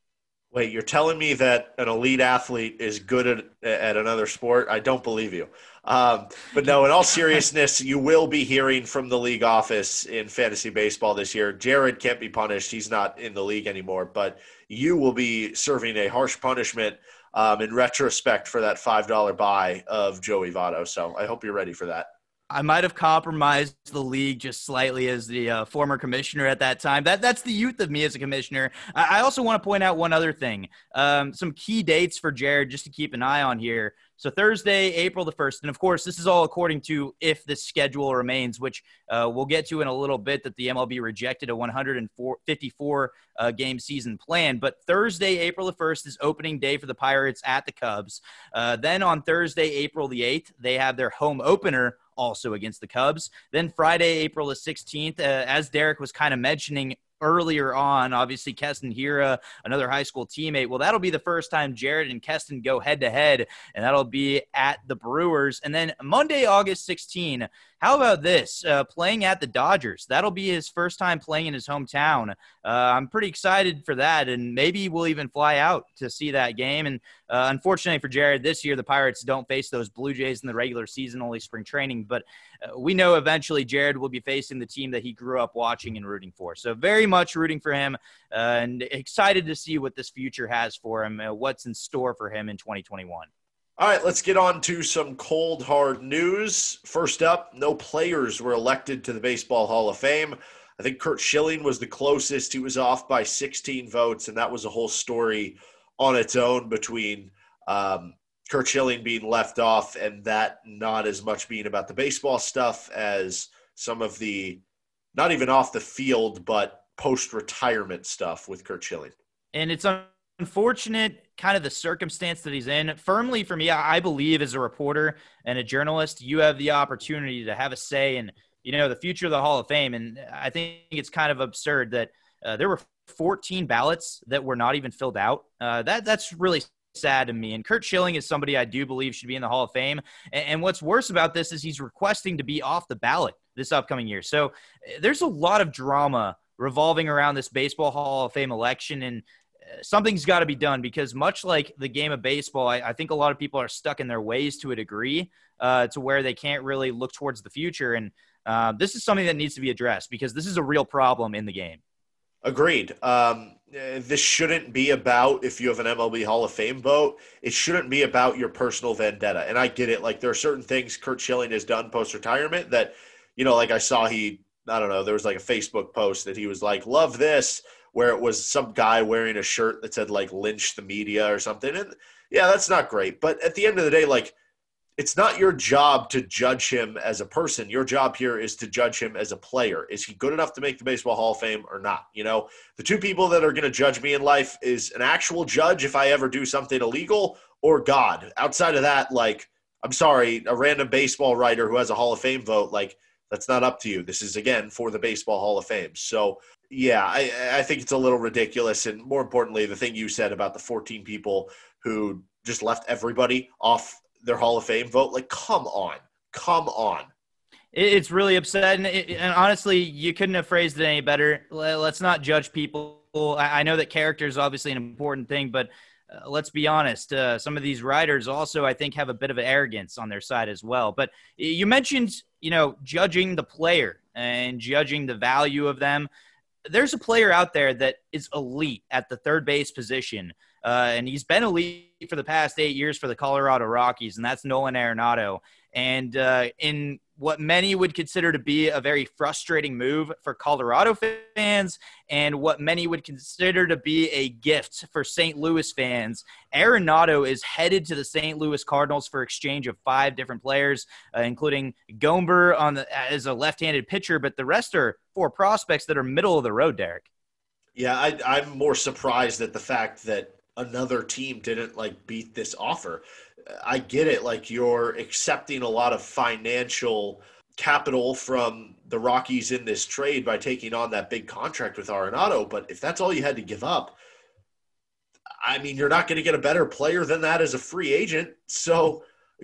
Wait, you're telling me that an elite athlete is good at, at another sport? I don't believe you. Um, but no, in all seriousness, you will be hearing from the league office in fantasy baseball this year. Jared can't be punished. He's not in the league anymore, but you will be serving a harsh punishment um, in retrospect for that $5 buy of Joey Votto. So I hope you're ready for that. I might have compromised the league just slightly as the uh, former commissioner at that time. That that's the youth of me as a commissioner. I, I also want to point out one other thing. Um, some key dates for Jared just to keep an eye on here. So Thursday, April the 1st. And of course, this is all according to if the schedule remains, which uh, we'll get to in a little bit that the MLB rejected a 154 uh, game season plan. But Thursday, April the 1st is opening day for the Pirates at the Cubs. Uh, then on Thursday, April the 8th, they have their home opener also against the Cubs. Then Friday, April the 16th, uh, as Derek was kind of mentioning earlier on. Obviously, Keston Hiura, another high school teammate. Well, that'll be the first time Jared and Keston go head to head, and that'll be at the Brewers. And then Monday, August 16, how about this? Uh, playing at the Dodgers. That'll be his first time playing in his hometown. Uh, I'm pretty excited for that, and maybe we'll even fly out to see that game. And uh, unfortunately for Jared, this year the Pirates don't face those Blue Jays in the regular season, only spring training. But uh, we know eventually Jared will be facing the team that he grew up watching and rooting for. So very much rooting for him, uh, and excited to see what this future has for him, uh, what's in store for him in 2021. All right, let's get on to some cold, hard news. First up, no players were elected to the Baseball Hall of Fame. I think Curt Schilling was the closest. He was off by 16 votes, and that was a whole story on its own between um, Curt Schilling being left off and that not as much being about the baseball stuff as some of the not even off the field, but post retirement stuff with Curt Schilling. And it's unfortunate kind of the circumstance that he's in. Firmly for me, I believe as a reporter and a journalist, you have the opportunity to have a say in, you know, the future of the Hall of Fame. And I think it's kind of absurd that uh, there were 14 ballots that were not even filled out. Uh, that that's really sad to me. And Curt Schilling is somebody I do believe should be in the Hall of Fame. And, and, what's worse about this is he's requesting to be off the ballot this upcoming year. So uh, there's a lot of drama revolving around this Baseball Hall of Fame election. And something's got to be done because much like the game of baseball, I, I, think a lot of people are stuck in their ways to a degree uh, to where they can't really look towards the future. And uh, this is something that needs to be addressed because this is a real problem in the game. Agreed. Um, this shouldn't be about if you have an MLB Hall of Fame vote. It shouldn't be about your personal vendetta. And I get it. Like there are certain things Curt Schilling has done post retirement that, you know, like I saw he, I don't know, there was like a Facebook post that he was like, love this where it was some guy wearing a shirt that said like lynch the media or something. And yeah, that's not great. But at the end of the day, like it's not your job to judge him as a person. Your job here is to judge him as a player. Is he good enough to make the Baseball Hall of Fame or not? You know, the two people that are going to judge me in life is an actual judge if I ever do something illegal or God. Outside of that, like, I'm sorry, a random baseball writer who has a Hall of Fame vote, like, that's not up to you. This is, again, for the Baseball Hall of Fame. So yeah, I, I think it's a little ridiculous. And more importantly, the thing you said about the 14 people who just left everybody off their Hall of Fame vote, like, come on, come on. It's really upsetting. And honestly, you couldn't have phrased it any better. Let's not judge people. I know that character is obviously an important thing, but uh, let's be honest. Uh, some of these writers also, I think, have a bit of arrogance on their side as well. But you mentioned, you know, judging the player and judging the value of them there's a player out there that is elite at the third base position, uh, and he's been elite for the past eight years for the Colorado Rockies, and that's Nolan Arenado. And uh, in what many would consider to be a very frustrating move for Colorado fans and what many would consider to be a gift for St. Louis fans. Arenado is headed to the St. Louis Cardinals for exchange of five different players, uh, including Gomber on the, as a left-handed pitcher, but the rest are four prospects that are middle of the road, Derek. Yeah, I, I'm more surprised at the fact that another team didn't like beat this offer. I get it. Like you're accepting a lot of financial capital from the Rockies in this trade by taking on that big contract with Arenado. But if that's all you had to give up, I mean, you're not going to get a better player than that as a free agent. So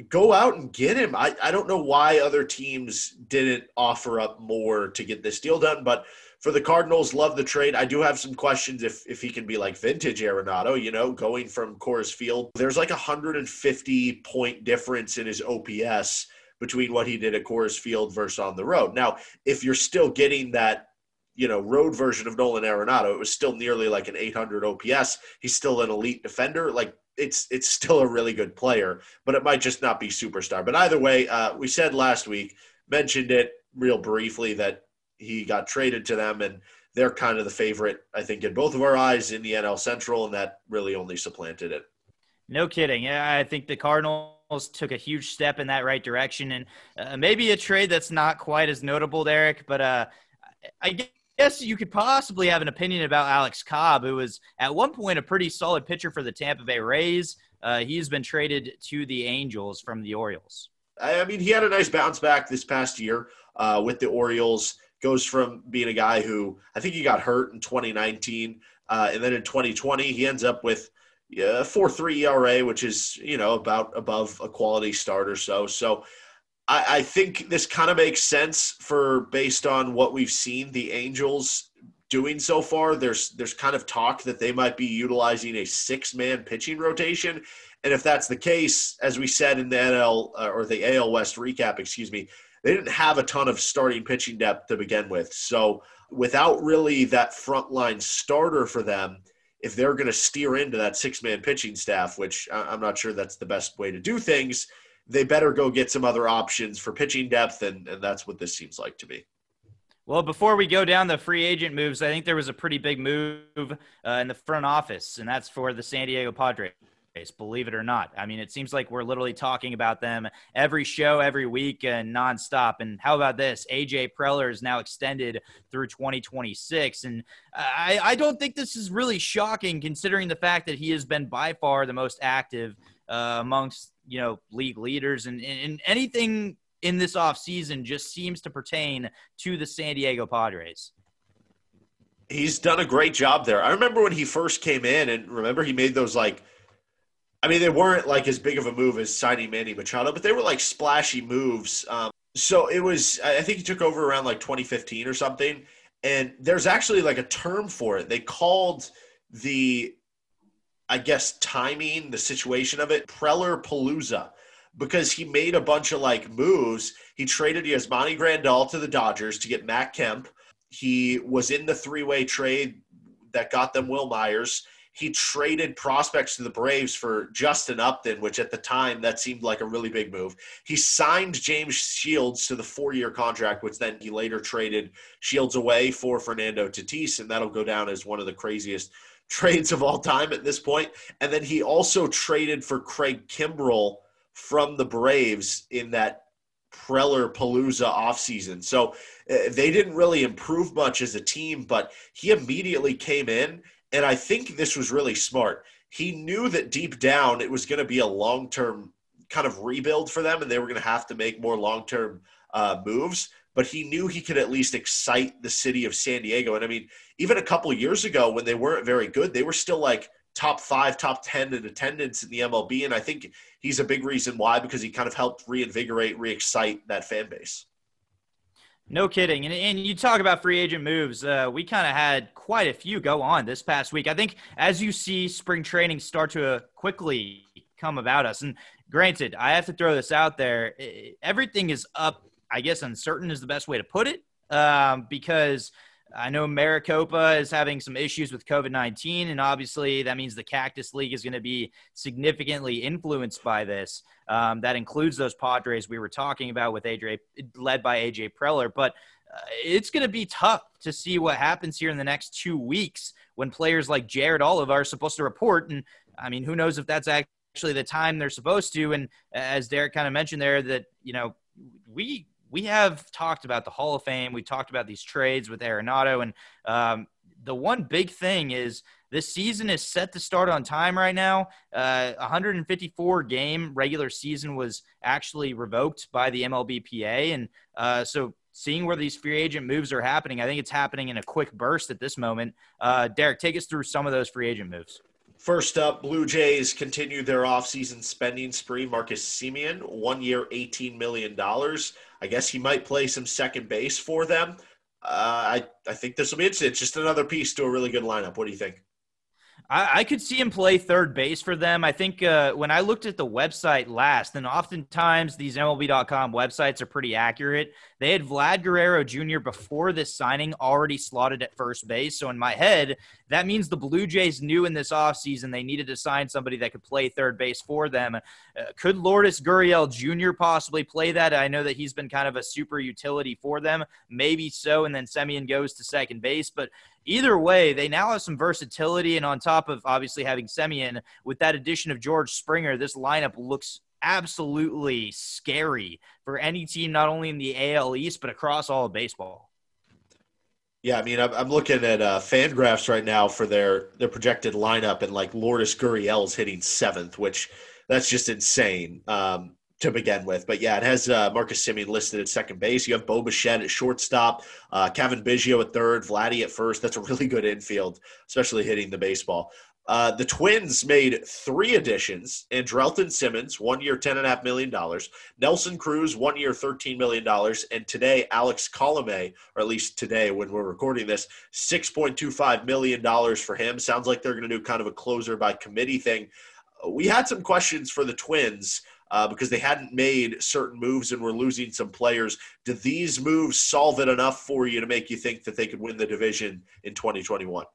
go out and get him. I, I don't know why other teams didn't offer up more to get this deal done, but for the Cardinals, love the trade. I do have some questions if if he can be like vintage Arenado, you know, going from Coors Field. There's like a 150 point difference in his OPS between what he did at Coors Field versus on the road. Now, if you're still getting that, you know, road version of Nolan Arenado, it was still nearly like an 800 OPS. He's still an elite defender. Like it's it's still a really good player, but it might just not be superstar. But either way, uh, we said last week, mentioned it real briefly that he got traded to them, and they're kind of the favorite, I think, in both of our eyes in the NL Central, and that really only supplanted it. No kidding. Yeah, I think the Cardinals took a huge step in that right direction, and uh, maybe a trade that's not quite as notable, Derek. But uh, I guess you could possibly have an opinion about Alex Cobb, who was at one point a pretty solid pitcher for the Tampa Bay Rays. Uh, he's been traded to the Angels from the Orioles. I mean, he had a nice bounce back this past year uh, with the Orioles goes from being a guy who I think he got hurt in 2019, uh, and then in 2020 he ends up with a four three ERA, which is you know about above a quality start or so. So I, I think this kind of makes sense for based on what we've seen the Angels doing so far. There's there's kind of talk that they might be utilizing a six man pitching rotation, and if that's the case, as we said in the NL uh, or the AL West recap, excuse me, they didn't have a ton of starting pitching depth to begin with. So without really that frontline starter for them if they're going to steer into that six man pitching staff, which I'm not sure that's the best way to do things, they better go get some other options for pitching depth. And, and that's what this seems like to me. Well, before we go down the free agent moves, I think there was a pretty big move uh, in the front office, and that's for the San Diego Padres believe it or not. I mean, it seems like we're literally talking about them every show, every week, and nonstop. And how about this? AJ Preller is now extended through 2026. And I, I don't think this is really shocking considering the fact that he has been by far the most active uh, amongst, you know, league leaders and, and anything in this offseason just seems to pertain to the San Diego Padres. He's done a great job there. I remember when he first came in, and remember he made those like I mean, they weren't like as big of a move as signing Manny Machado, but they were like splashy moves. Um, so it was, I think he took over around like 2015 or something. And there's actually like a term for it. They called the, I guess, timing, the situation of it, Preller Palooza, because he made a bunch of like moves. He traded Yasmani Grandal to the Dodgers to get Matt Kemp. He was in the three way trade that got them Wil Myers he traded prospects to the Braves for Justin Upton, which at the time that seemed like a really big move. He signed James Shields to the four-year contract, which then he later traded Shields away for Fernando Tatis, and that'll go down as one of the craziest trades of all time at this point. And then he also traded for Craig Kimbrel from the Braves in that Preller Palooza offseason. So uh, they didn't really improve much as a team, but he immediately came in and I think this was really smart. He knew that deep down it was going to be a long term kind of rebuild for them and they were going to have to make more long term uh, moves. But he knew he could at least excite the city of San Diego. And I mean, even a couple years ago when they weren't very good, they were still like top five, top 10 in attendance in the MLB. And I think he's a big reason why, because he kind of helped reinvigorate, re excite that fan base. No kidding. And, and you talk about free agent moves. Uh, we kind of had quite a few go on this past week. I think as you see spring training start to uh, quickly come about us, and granted, I have to throw this out there everything is up, I guess uncertain is the best way to put it, um, because – I know Maricopa is having some issues with COVID 19, and obviously that means the Cactus League is going to be significantly influenced by this. Um, that includes those Padres we were talking about with AJ, led by AJ Preller. But uh, it's going to be tough to see what happens here in the next two weeks when players like Jared Oliva are supposed to report. And I mean, who knows if that's actually the time they're supposed to. And as Derek kind of mentioned there, that, you know, we we have talked about the Hall of Fame. We talked about these trades with Arenado, and um, the one big thing is this season is set to start on time right now. Uh, 154 game regular season was actually revoked by the MLBPA, and uh, so seeing where these free agent moves are happening, I think it's happening in a quick burst at this moment. Uh, Derek, take us through some of those free agent moves. First up, Blue Jays continue their offseason spending spree. Marcus Semien, one year, $18 million. I guess he might play some second base for them. Uh, I, I think this will be interesting. It's just another piece to a really good lineup. What do you think? I, I could see him play third base for them. I think uh, when I looked at the website last, and oftentimes these MLB.com websites are pretty accurate. They had Vlad Guerrero Jr. before this signing already slotted at first base. So in my head, that means the Blue Jays knew in this offseason they needed to sign somebody that could play third base for them. Uh, could Lourdes Gurriel Jr. possibly play that? I know that he's been kind of a super utility for them. Maybe so. And then Semien goes to second base. But either way, they now have some versatility. And on top of obviously having Semien, with that addition of George Springer, this lineup looks absolutely scary for any team, not only in the AL East, but across all of baseball. Yeah, I mean, I'm, looking at uh, Fangraphs right now for their their projected lineup, and like Lourdes Gurriel's hitting seventh, which that's just insane. Um, to begin with. But yeah, it has uh, Marcus Semien listed at second base. You have Bo Bichette at shortstop, uh, Cavan Biggio at third, Vladdy at first. That's a really good infield, especially hitting the baseball. Uh, the Twins made three additions. Andrelton Simmons, one year, $10.5 million. Nelson Cruz, one year, $13 million. And today, Alex Colome, or at least today when we're recording this, $6.25 million for him. Sounds like they're going to do kind of a closer by committee thing. We had some questions for the Twins uh, because they hadn't made certain moves and were losing some players. Do these moves solve it enough for you to make you think that they could win the division in 2021?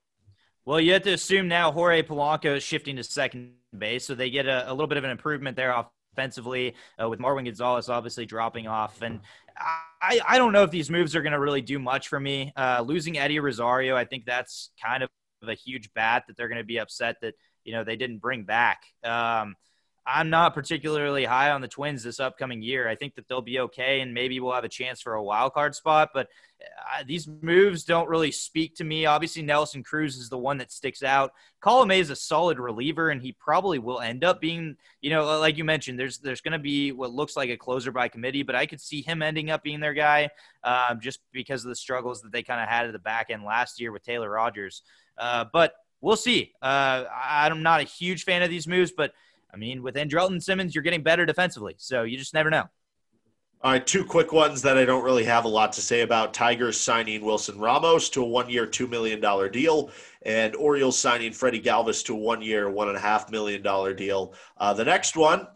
Well, you have to assume now Jorge Polanco is shifting to second base, so they get a, a little bit of an improvement there offensively uh, with Marwin Gonzalez obviously dropping off. And I, I don't know if these moves are going to really do much for me. Uh, losing Eddie Rosario, I think that's kind of a huge bat that they're going to be upset that, you know, they didn't bring back. Um, I'm not particularly high on the Twins this upcoming year. I think that they'll be okay, and maybe we'll have a chance for a wild card spot. But uh, these moves don't really speak to me. Obviously, Nelson Cruz is the one that sticks out. Colome is a solid reliever, and he probably will end up being, you know, like you mentioned, there's there's going to be what looks like a closer by committee, but I could see him ending up being their guy um, just because of the struggles that they kind of had at the back end last year with Taylor Rogers. Uh, but we'll see. Uh, I'm not a huge fan of these moves, but I mean, with Andrelton Simmons, you're getting better defensively. So you just never know. All right, two quick ones that I don't really have a lot to say about. Tigers signing Wilson Ramos to a one year, $2 million deal, and Orioles signing Freddie Galvis to a one year, $1.5 million deal. Uh, the next one,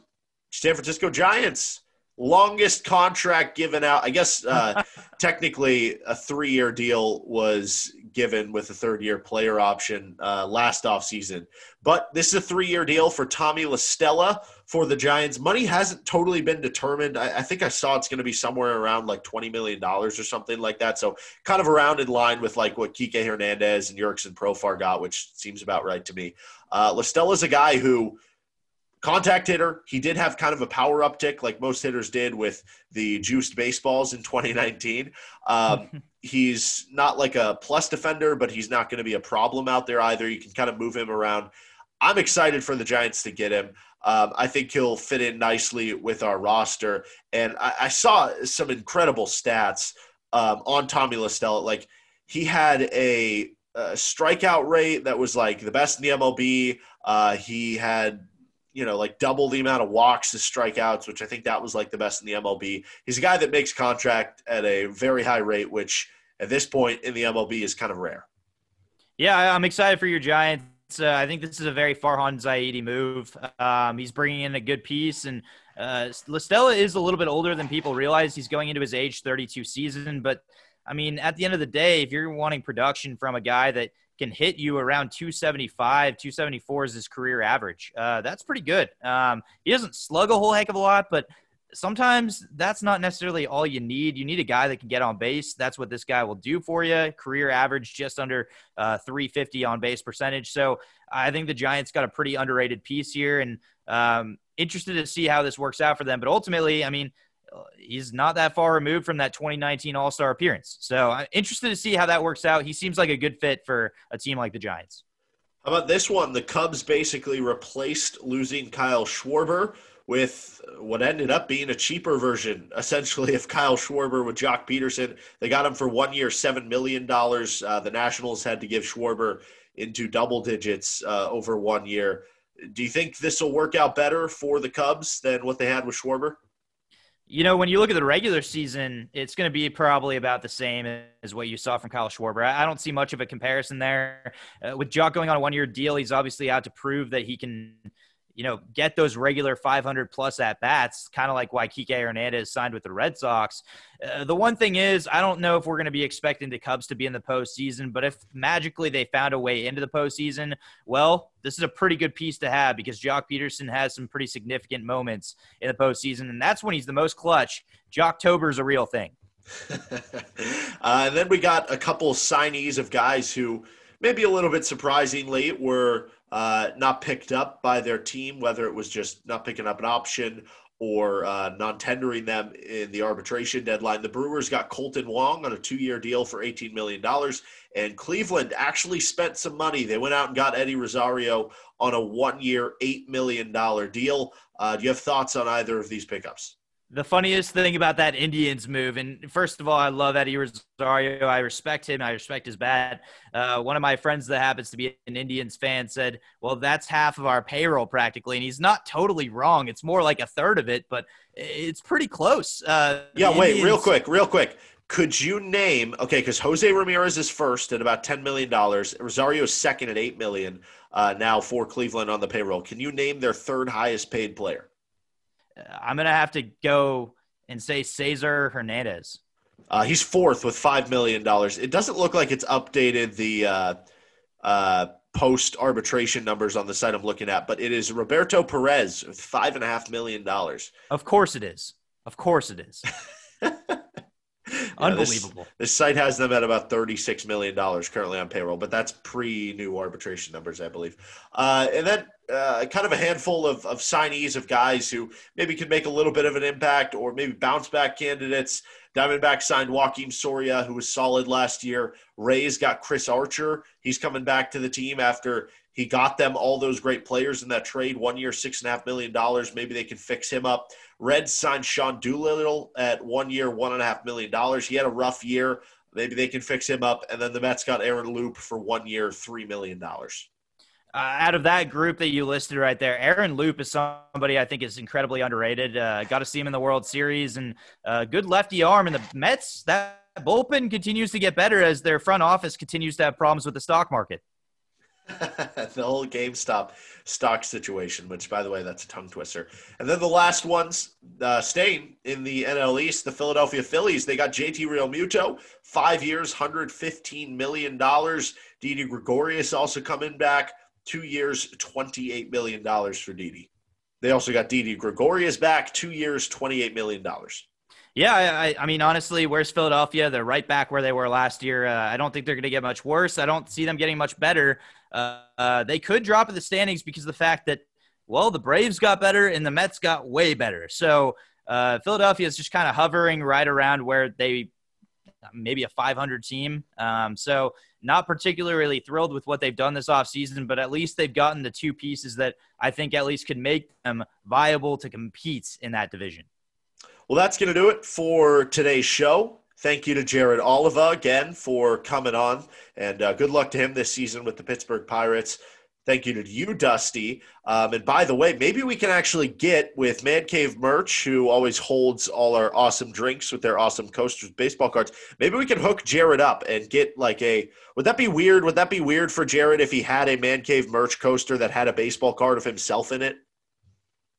San Francisco Giants longest contract given out. I guess uh, technically a three year deal was given with a third year player option uh, last offseason. But this is a three year deal for Tommy La Stella for the Giants. Money hasn't totally been determined. I, I think I saw it's going to be somewhere around like $20 million or something like that. So kind of around in line with like what Kike Hernandez and Jurickson Profar got, which seems about right to me. Uh, La Stella's a guy who contact hitter. He did have kind of a power uptick, like most hitters did with the juiced baseballs in 2019. Um, he's not like a plus defender, but he's not going to be a problem out there either. You can kind of move him around. I'm excited for the Giants to get him. Um, I think he'll fit in nicely with our roster. And I, I saw some incredible stats um, on Tommy La Stella. Like he had a, a, strikeout rate that was like the best in the MLB. Uh, he had you know, like double the amount of walks to strikeouts, which I think that was like the best in the MLB. He's a guy that makes contract at a very high rate, which at this point in the MLB is kind of rare. Yeah, I'm excited for your Giants. Uh, I think this is a very Farhan Zaidi move. Um, he's bringing in a good piece, and uh, La Stella is a little bit older than people realize. He's going into his age 32 season, but I mean, at the end of the day, if you're wanting production from a guy that – can hit you around 275, 274 is his career average. Uh, that's pretty good. Um, he doesn't slug a whole heck of a lot, but sometimes that's not necessarily all you need. You need a guy that can get on base. That's what this guy will do for you. Career average just under uh, 350 on base percentage. So I think the Giants got a pretty underrated piece here, and um, interested to see how this works out for them. But ultimately, I mean, he's not that far removed from that 2019 All Star appearance. So I'm interested to see how that works out. He seems like a good fit for a team like the Giants. How about this one? The Cubs basically replaced losing Kyle Schwarber with what ended up being a cheaper version, essentially, of Kyle Schwarber with Joc Pederson. They got him for one year, $7 million. Uh, the Nationals had to give Schwarber into double digits uh, over one year. Do you think this will work out better for the Cubs than what they had with Schwarber? You know, when you look at the regular season, it's going to be probably about the same as what you saw from Kyle Schwarber. I don't see much of a comparison there. Uh, with Joc going on a one year deal, he's obviously out to prove that he can you know, get those regular 500 plus at bats, kind of like why Kike Hernandez signed with the Red Sox. Uh, the one thing is, I don't know if we're going to be expecting the Cubs to be in the postseason, but if magically they found a way into the postseason, well, this is a pretty good piece to have because Joc Pederson has some pretty significant moments in the postseason, and that's when he's the most clutch. Joctober is a real thing. uh, and then we got a couple signees of guys who maybe a little bit surprisingly were uh, not picked up by their team, whether it was just not picking up an option or uh, non tendering them in the arbitration deadline. The Brewers got Kolten Wong on a two year deal for $18 million, and Cleveland actually spent some money. They went out and got Eddie Rosario on a one year, $8 million deal. Uh, do you have thoughts on either of these pickups? The funniest thing about that Indians move, and first of all, I love Eddie Rosario. I respect him. I respect his bat. Uh, one of my friends that happens to be an Indians fan said, "Well, that's half of our payroll practically," and he's not totally wrong. It's more like a third of it, but it's pretty close. Uh, yeah. Wait, Indians- real quick, real quick. Could you name okay? Because Jose Ramirez is first at about ten million dollars. Rosario is second at eight million uh, now for Cleveland on the payroll. Can you name their third highest paid player? I'm gonna have to go and say Cesar Hernandez. Uh, he's fourth with five million dollars. It doesn't look like it's updated the uh, uh, post arbitration numbers on the site I'm looking at, but it is Roberto Perez with five and a half million dollars. Of course it is. Of course it is. Unbelievable. This, this, site has them at about $36 million currently on payroll, but that's pre new arbitration numbers, I believe. Uh, and then uh, kind of a handful of, of signees of guys who maybe could make a little bit of an impact or maybe bounce back candidates. Diamondback signed Joakim Soria, who was solid last year. Rays got Chris Archer. He's coming back to the team after he got them all those great players in that trade. One year, six and a half million dollars. Maybe they can fix him up. Reds signed Sean Doolittle at one year, one and a half million dollars. He had a rough year. Maybe they can fix him up. And then the Mets got Aaron Loup for one year, three million dollars. Uh, out of that group that you listed right there, Aaron Loup is somebody I think is incredibly underrated. Uh, got to see him in the World Series and uh, good lefty arm. And the Mets, that bullpen continues to get better as their front office continues to have problems with the stock market. the whole GameStop stock situation, which, by the way, that's a tongue twister. And then the last ones uh, staying in the NL East, the Philadelphia Phillies. They got JT Realmuto, five years, $115 million. Didi Gregorius also coming back, two years, $28 million for Didi. They also got Didi Gregorius back, two years, $28 million. Yeah, I, I, mean, honestly, where's Philadelphia? They're right back where they were last year. Uh, I don't think they're going to get much worse. I don't see them getting much better. Uh, they could drop in the standings because of the fact that, well, the Braves got better and the Mets got way better. So uh, Philadelphia is just kind of hovering right around where they maybe a 500 team. Um, so not particularly thrilled with what they've done this offseason, but at least they've gotten the two pieces that I think at least could make them viable to compete in that division. Well, that's going to do it for today's show. Thank you to Jared Oliva again for coming on, and uh, good luck to him this season with the Pittsburgh Pirates. Thank you to you, Dusty. Um, and by the way, maybe we can actually get with Man Cave Merch, who always holds all our awesome drinks with their awesome coasters, baseball cards. Maybe we can hook Jared up and get like a. Would that be weird? Would that be weird for Jared if he had a Man Cave Merch coaster that had a baseball card of himself in it?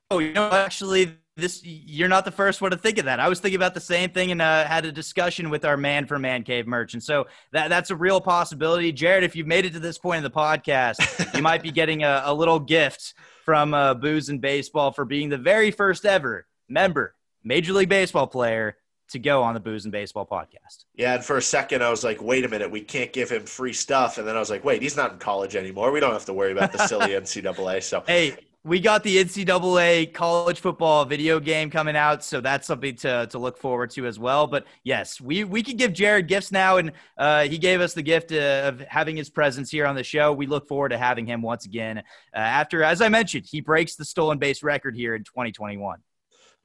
Oh, you know, actually, this you're not the first one to think of that. I was thinking about the same thing and uh, had a discussion with our man for Man Cave merch, and so that that's a real possibility. Jared, if you've made it to this point in the podcast, you might be getting a, a little gift from uh, Booze and Baseball for being the very first ever member, Major League Baseball player to go on the Booze and Baseball podcast. Yeah, and for a second I was like, wait a minute, we can't give him free stuff. And then I was like, wait, he's not in college anymore. We don't have to worry about the silly NCAA. So hey, we got the NCAA college football video game coming out, so that's something to, to look forward to as well. But yes, we, we can give Jared gifts now, and uh, he gave us the gift of having his presence here on the show. We look forward to having him once again uh, after, as I mentioned, he breaks the stolen base record here in 2021.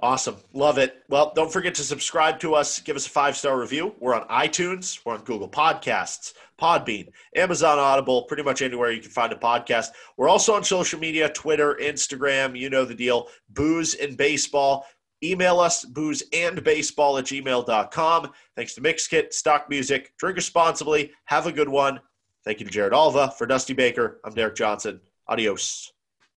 Awesome. Love it. Well, don't forget to subscribe to us. Give us a five star review. We're on iTunes, we're on Google Podcasts, Podbean, Amazon Audible, pretty much anywhere you can find a podcast. We're also on social media Twitter, Instagram. You know the deal. Booze and baseball. Email us, booze and baseball at gmail.com. Thanks to Mixkit, Stock Music. Drink responsibly. Have a good one. Thank you to Jared Oliva. For Dusty Baker, I'm Derek Johnson. Adios.